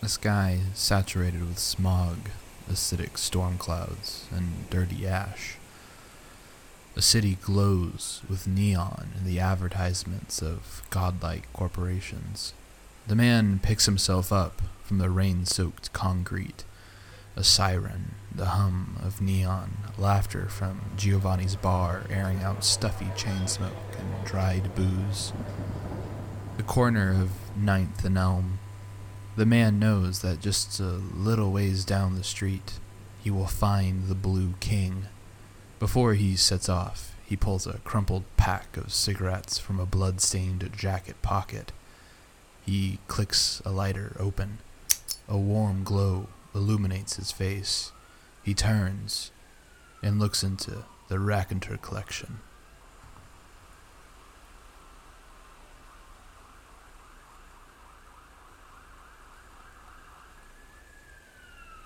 A sky saturated with smog, acidic storm clouds, and dirty ash. A city glows with neon and the advertisements of godlike corporations. The man picks himself up from the rain soaked concrete. A siren, the hum of neon, laughter from Giovanni's bar airing out stuffy chain smoke and dried booze. The corner of Ninth and Elm. The man knows that just a little ways down the street he will find the Blue King. Before he sets off, he pulls a crumpled pack of cigarettes from a blood-stained jacket pocket. He clicks a lighter open. A warm glow illuminates his face. He turns and looks into the Raconteur collection.